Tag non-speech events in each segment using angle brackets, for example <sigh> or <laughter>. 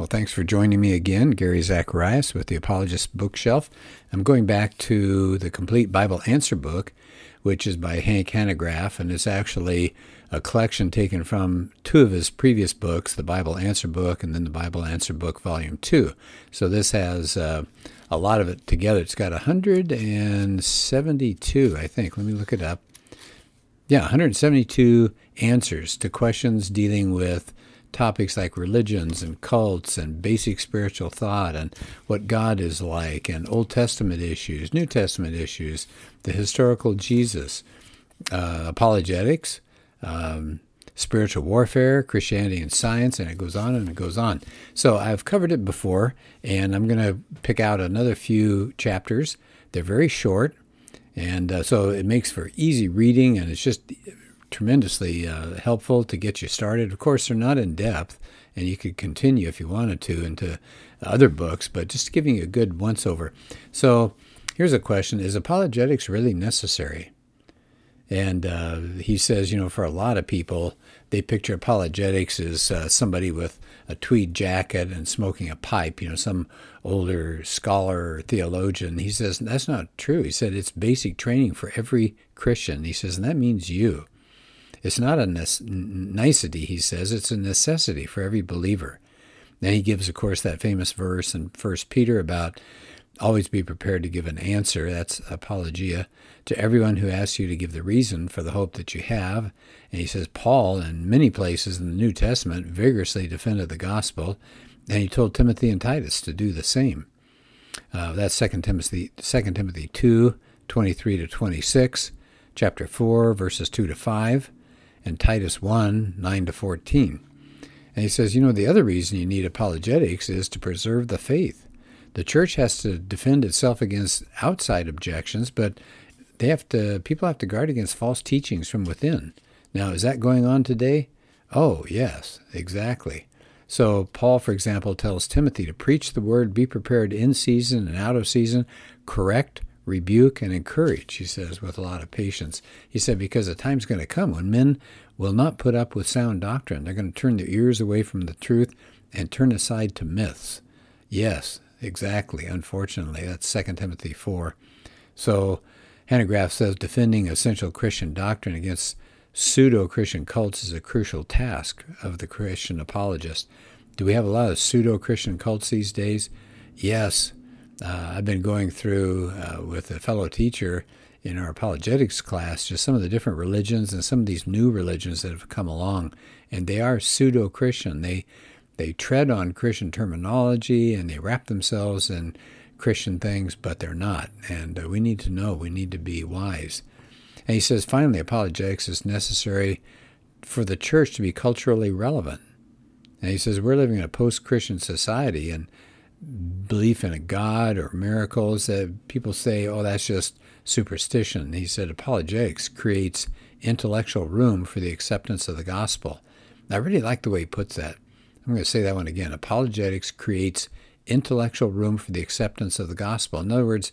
Well, thanks for joining me again, Gary Zacharias with the Apologist Bookshelf. I'm going back to the Complete Bible Answer Book, which is by Hank Hanegraaff, and it's actually a collection taken from two of his previous books, the Bible Answer Book and then the Bible Answer Book Volume 2. So this has uh, a lot of it together. It's got 172, I think. Let me look it up. Yeah, 172 answers to questions dealing with topics like religions and cults and basic spiritual thought and what God is like and Old Testament issues, New Testament issues, the historical Jesus, uh, apologetics, um, spiritual warfare, Christianity and science, and it goes on and it goes on. So I've covered it before, and I'm going to pick out another few chapters. They're very short, and uh, so it makes for easy reading, and it's just tremendously uh, helpful to get you started. Of course, they're not in depth, and you could continue if you wanted to into other books, but just giving you a good once over. So here's a question Is apologetics really necessary? And uh, he says, you know, for a lot of people, they picture apologetics as uh, somebody with a tweed jacket and smoking a pipe, you know, some older scholar or theologian. He says, that's not true. He said, it's basic training for every Christian. He says, and that means you. It's not a nicety, he says, it's a necessity for every believer. Then he gives, of course, that famous verse in First Peter about always be prepared to give an answer. That's apologia to everyone who asks you to give the reason for the hope that you have. And he says, Paul, in many places in the New Testament, vigorously defended the gospel, and he told Timothy and Titus to do the same. Uh, that's 2 Timothy, 2 Timothy 2, 23 to 26, chapter 4, verses 2 to 5 and Titus 1 9 to 14. And he says, you know, the other reason you need apologetics is to preserve the faith. The church has to defend itself against outside objections, but they have to people have to guard against false teachings from within. Now, is that going on today? Oh, yes, exactly. So, Paul, for example, tells Timothy to preach the word, be prepared in season and out of season, correct, rebuke and encourage, he says, with a lot of patience. He said, because the time's going to come when men will not put up with sound doctrine. They're going to turn their ears away from the truth and turn aside to myths. Yes, exactly. Unfortunately, that's 2 Timothy 4. So, Hanegraaff says defending essential Christian doctrine against pseudo Christian cults is a crucial task of the Christian apologist. Do we have a lot of pseudo Christian cults these days? Yes, uh, I've been going through uh, with a fellow teacher in our apologetics class just some of the different religions and some of these new religions that have come along, and they are pseudo Christian. They they tread on Christian terminology and they wrap themselves in Christian things, but they're not. And uh, we need to know. We need to be wise. And he says finally, apologetics is necessary for the church to be culturally relevant. And he says we're living in a post-Christian society, and belief in a God or miracles that people say, oh, that's just superstition. He said apologetics creates intellectual room for the acceptance of the gospel. I really like the way he puts that. I'm going to say that one again. Apologetics creates intellectual room for the acceptance of the gospel. In other words,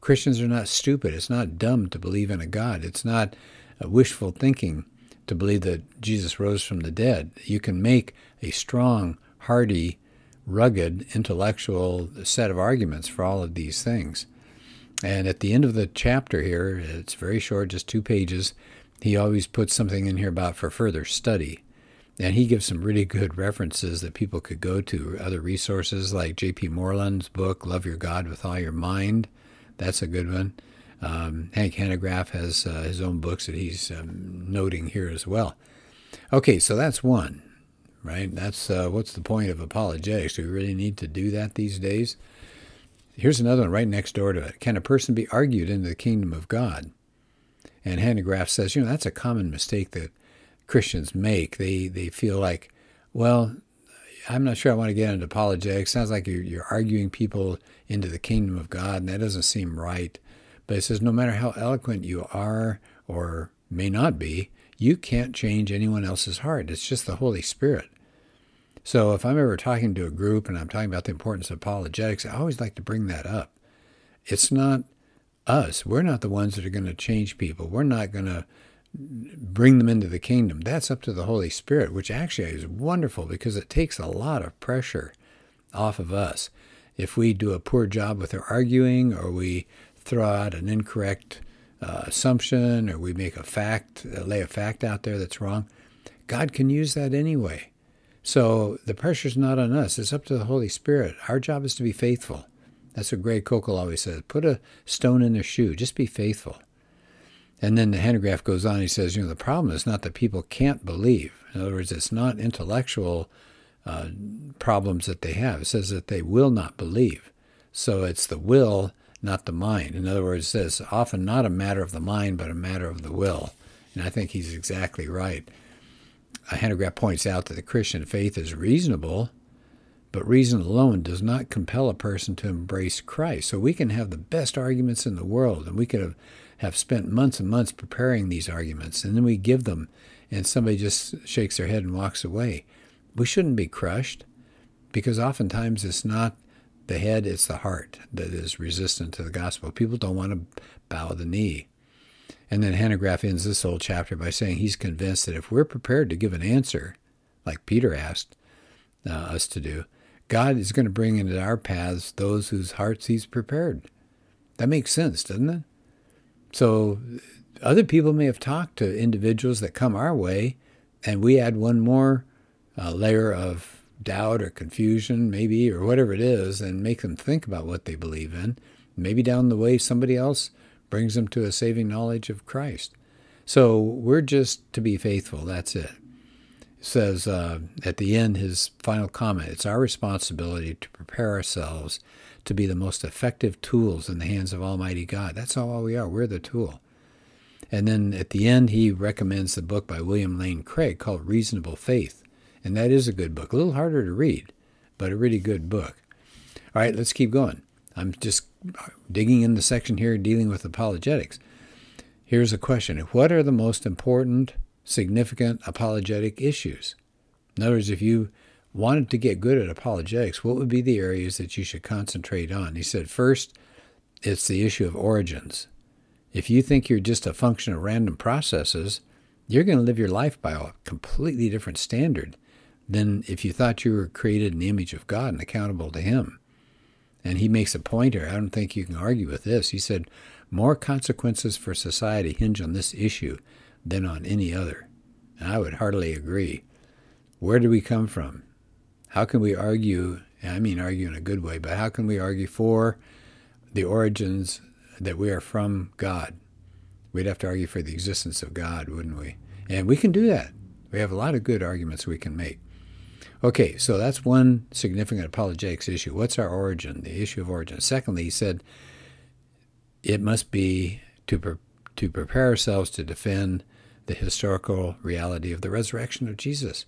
Christians are not stupid. It's not dumb to believe in a God. It's not wishful thinking to believe that Jesus rose from the dead. You can make a strong, hearty, rugged intellectual set of arguments for all of these things. And at the end of the chapter here, it's very short, just two pages, he always puts something in here about for further study. And he gives some really good references that people could go to, other resources like J.P. Moreland's book, Love Your God with All Your Mind. That's a good one. Um, Hank Hanegraaff has uh, his own books that he's um, noting here as well. Okay, so that's one right? That's uh, what's the point of apologetics? Do we really need to do that these days? Here's another one right next door to it. Can a person be argued into the kingdom of God? And Hanegraaff says, you know, that's a common mistake that Christians make. They they feel like, well, I'm not sure I want to get into apologetics. Sounds like you're, you're arguing people into the kingdom of God, and that doesn't seem right. But it says, no matter how eloquent you are or may not be, you can't change anyone else's heart. It's just the Holy Spirit. So if I'm ever talking to a group and I'm talking about the importance of apologetics, I always like to bring that up. It's not us. We're not the ones that are going to change people. We're not going to bring them into the kingdom. That's up to the Holy Spirit, which actually is wonderful because it takes a lot of pressure off of us. If we do a poor job with our arguing, or we throw out an incorrect uh, assumption, or we make a fact, uh, lay a fact out there that's wrong, God can use that anyway. So the pressure's not on us. It's up to the Holy Spirit. Our job is to be faithful. That's what Greg Koukl always says. Put a stone in their shoe. Just be faithful. And then the Hanegraaff goes on. He says, you know, the problem is not that people can't believe. In other words, it's not intellectual uh, problems that they have. It says that they will not believe. So it's the will, not the mind. In other words, it's often not a matter of the mind, but a matter of the will. And I think he's exactly right. Hanegraaff points out that the Christian faith is reasonable, but reason alone does not compel a person to embrace Christ. So we can have the best arguments in the world, and we could have, have spent months and months preparing these arguments, and then we give them, and somebody just shakes their head and walks away. We shouldn't be crushed, because oftentimes it's not the head, it's the heart that is resistant to the gospel. People don't want to bow the knee. And then Hanegraaff ends this whole chapter by saying he's convinced that if we're prepared to give an answer, like Peter asked uh, us to do, God is going to bring into our paths those whose hearts he's prepared. That makes sense, doesn't it? So other people may have talked to individuals that come our way, and we add one more uh, layer of doubt or confusion, maybe, or whatever it is, and make them think about what they believe in. Maybe down the way, somebody else brings them to a saving knowledge of Christ. So we're just to be faithful. That's it. It says uh, at the end, his final comment it's our responsibility to prepare ourselves to be the most effective tools in the hands of Almighty God. That's all we are. We're the tool. And then at the end, he recommends the book by William Lane Craig called Reasonable Faith. And that is a good book. A little harder to read, but a really good book. All right, let's keep going. I'm just digging in the section here dealing with apologetics. Here's a question What are the most important, significant apologetic issues? In other words, if you wanted to get good at apologetics, what would be the areas that you should concentrate on? He said, first, it's the issue of origins. If you think you're just a function of random processes, you're going to live your life by a completely different standard than if you thought you were created in the image of God and accountable to Him. And he makes a pointer. I don't think you can argue with this. He said, More consequences for society hinge on this issue than on any other. And I would heartily agree. Where do we come from? How can we argue? I mean, argue in a good way, but how can we argue for the origins that we are from God? We'd have to argue for the existence of God, wouldn't we? And we can do that. We have a lot of good arguments we can make. Okay, so that's one significant apologetics issue. What's our origin? The issue of origin. Secondly, he said it must be to pre- to prepare ourselves to defend the historical reality of the resurrection of Jesus.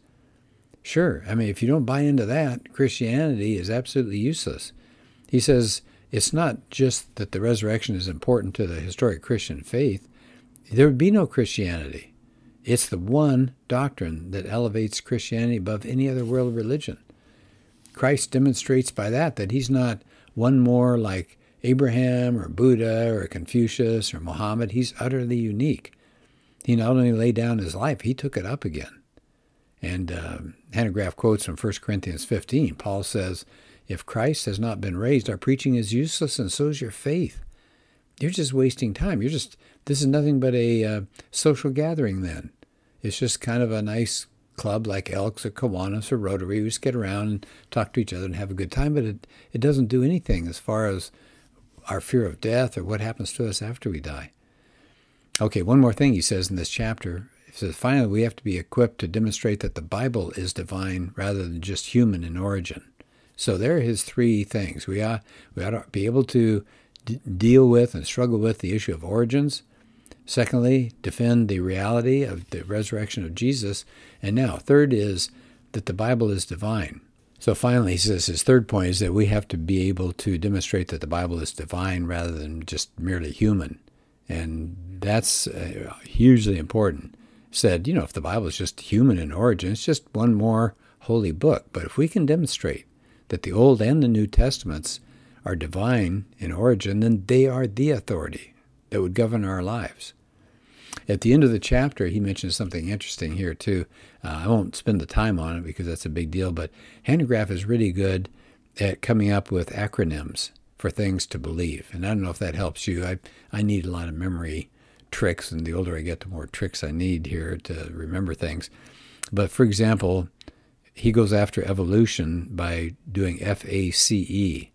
Sure, I mean, if you don't buy into that, Christianity is absolutely useless. He says it's not just that the resurrection is important to the historic Christian faith, there would be no Christianity. It's the one doctrine that elevates Christianity above any other world religion. Christ demonstrates by that that he's not one more like Abraham or Buddha or Confucius or Muhammad. He's utterly unique. He not only laid down his life, he took it up again. And uh, quotes from 1 Corinthians 15. Paul says, If Christ has not been raised, our preaching is useless, and so is your faith. You're just wasting time. You're just, this is nothing but a uh, social gathering then. It's just kind of a nice club like Elks or Kiwanis or Rotary. We just get around and talk to each other and have a good time, but it, it doesn't do anything as far as our fear of death or what happens to us after we die. Okay, one more thing he says in this chapter. He says, finally, we have to be equipped to demonstrate that the Bible is divine rather than just human in origin. So there are his three things. We ought, we ought to be able to d- deal with and struggle with the issue of origins. Secondly, defend the reality of the resurrection of Jesus. And now, third is that the Bible is divine. So finally, he says his third point is that we have to be able to demonstrate that the Bible is divine rather than just merely human. And that's uh, hugely important. Said, you know, if the Bible is just human in origin, it's just one more holy book. But if we can demonstrate that the Old and the New Testaments are divine in origin, then they are the authority that would govern our lives. At the end of the chapter, he mentions something interesting here, too. Uh, I won't spend the time on it because that's a big deal, but Hanegraaff is really good at coming up with acronyms for things to believe. And I don't know if that helps you. I, I need a lot of memory tricks, and the older I get, the more tricks I need here to remember things. But for example, he goes after evolution by doing FACE.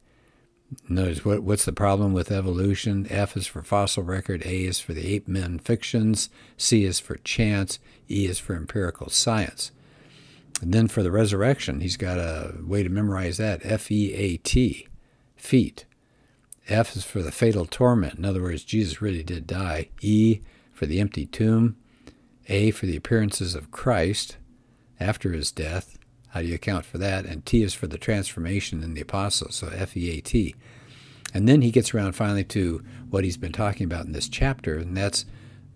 Notice what, what's the problem with evolution? F is for fossil record, A is for the ape men fictions, C is for chance, E is for empirical science. And then for the resurrection, he's got a way to memorize that F E A T, feet. F is for the fatal torment. In other words, Jesus really did die. E for the empty tomb. A for the appearances of Christ after his death. How do you account for that? And T is for the transformation in the apostles, so F E A T. And then he gets around finally to what he's been talking about in this chapter, and that's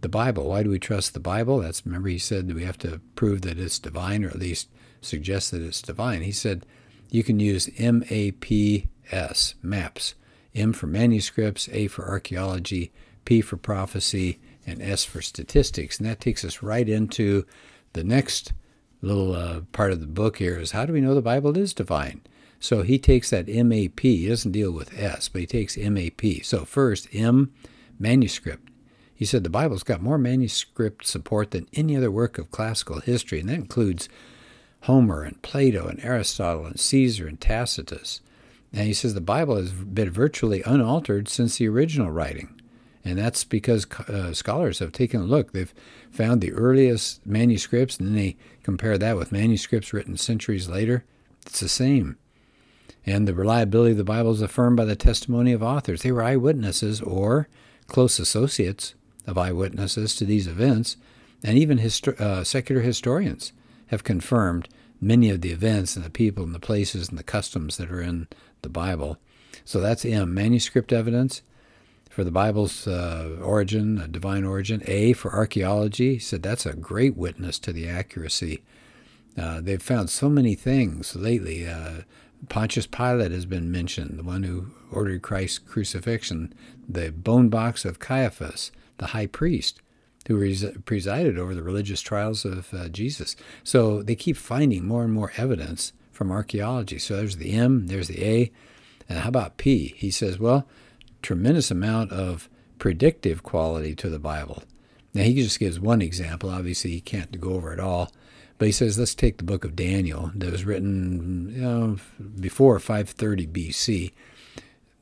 the Bible. Why do we trust the Bible? That's remember he said that we have to prove that it's divine, or at least suggest that it's divine. He said you can use M A P S maps. M for manuscripts, A for archaeology, P for prophecy, and S for statistics. And that takes us right into the next little uh, part of the book here is how do we know the Bible is divine? So he takes that MAP, he doesn't deal with S, but he takes MAP. So first, M, manuscript. He said the Bible's got more manuscript support than any other work of classical history, and that includes Homer and Plato and Aristotle and Caesar and Tacitus. And he says the Bible has been virtually unaltered since the original writing. And that's because uh, scholars have taken a look. They've found the earliest manuscripts, and then they compare that with manuscripts written centuries later. It's the same. And the reliability of the Bible is affirmed by the testimony of authors. They were eyewitnesses or close associates of eyewitnesses to these events, and even uh, secular historians have confirmed many of the events and the people and the places and the customs that are in the Bible. So that's M, manuscript evidence for the Bible's uh, origin, divine origin. A for archaeology. He said that's a great witness to the accuracy. Uh, they've found so many things lately. Uh, Pontius Pilate has been mentioned, the one who ordered Christ's crucifixion. The bone box of Caiaphas, the high priest, who res- presided over the religious trials of uh, Jesus. So they keep finding more and more evidence from archaeology. So there's the M, there's the A, and how about P? He says, well, tremendous amount of predictive quality to the Bible. Now, he just gives one example. Obviously, he can't go over it all. But he says, let's take the book of Daniel that was written you know, before 530 BC.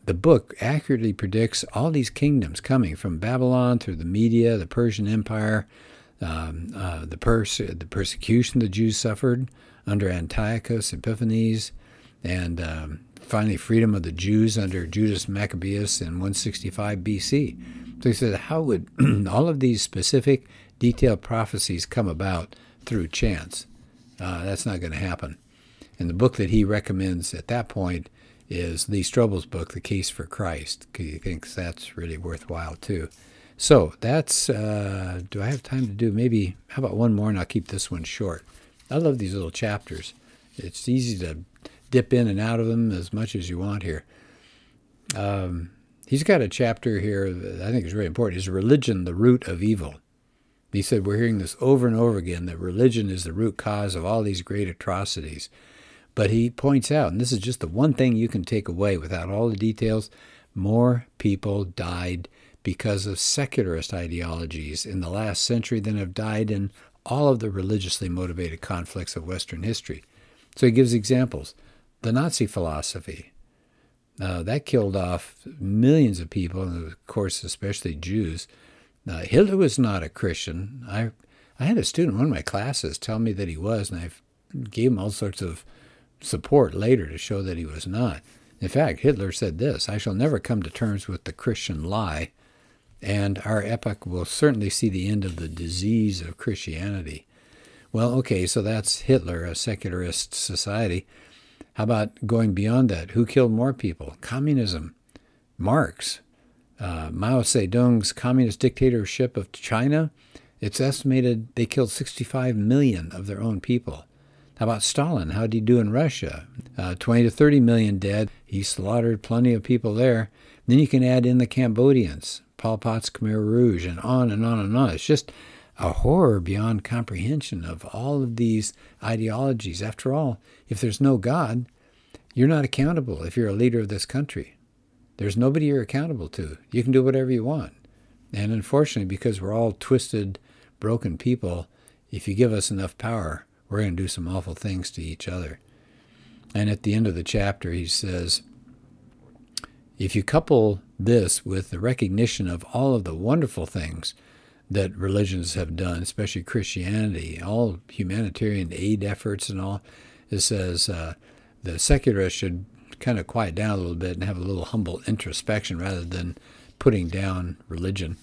The book accurately predicts all these kingdoms coming from Babylon through the Media, the Persian Empire, um, uh, the, pers- the persecution the Jews suffered under Antiochus Epiphanes, and um, finally freedom of the Jews under Judas Maccabeus in 165 BC. So he said, how would <clears throat> all of these specific, detailed prophecies come about through chance? Uh, that's not going to happen. And the book that he recommends at that point is Lee Strobel's book, The Case for Christ, because he thinks that's really worthwhile too. So that's, uh, do I have time to do maybe, how about one more and I'll keep this one short. I love these little chapters. It's easy to dip in and out of them as much as you want here. Um, he's got a chapter here that I think is really important. Is religion the root of evil? He said we're hearing this over and over again that religion is the root cause of all these great atrocities. But he points out, and this is just the one thing you can take away without all the details, more people died because of secularist ideologies in the last century than have died in all of the religiously motivated conflicts of Western history. So he gives examples. The Nazi philosophy, uh, that killed off millions of people, and of course, especially Jews. Uh, Hitler was not a Christian. I, I had a student in one of my classes tell me that he was, and I gave him all sorts of support later to show that he was not. In fact, Hitler said this I shall never come to terms with the Christian lie, and our epoch will certainly see the end of the disease of Christianity. Well, okay, so that's Hitler, a secularist society. How about going beyond that? Who killed more people? Communism. Marx. Uh, Mao Zedong's communist dictatorship of China. It's estimated they killed 65 million of their own people. How about Stalin? How did he do in Russia? Uh, 20 to 30 million dead. He slaughtered plenty of people there. Then you can add in the Cambodians, Pol Pot's Khmer Rouge, and on and on and on. It's just a horror beyond comprehension of all of these ideologies. After all, if there's no God, You're not accountable if you're a leader of this country. There's nobody you're accountable to. You can do whatever you want. And unfortunately, because we're all twisted, broken people, if you give us enough power, we're going to do some awful things to each other. And at the end of the chapter, he says, if you couple this with the recognition of all of the wonderful things that religions have done, especially Christianity, all humanitarian aid efforts and all, it says uh, the secularists should kind of quiet down a little bit and have a little humble introspection rather than putting down religion.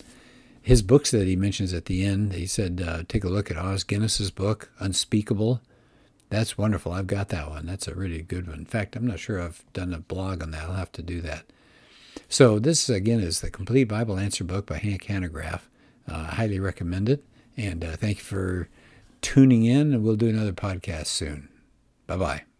His books that he mentions at the end, he said, uh, take a look at Os Guinness's book, Unspeakable. That's wonderful. I've got that one. That's a really good one. In fact, I'm not sure I've done a blog on that. I'll have to do that. So this again is the complete Bible answer book by Hank Hanegraaff. Uh, highly recommend it. And uh, thank you for tuning in, and we'll do another podcast soon. Bye bye.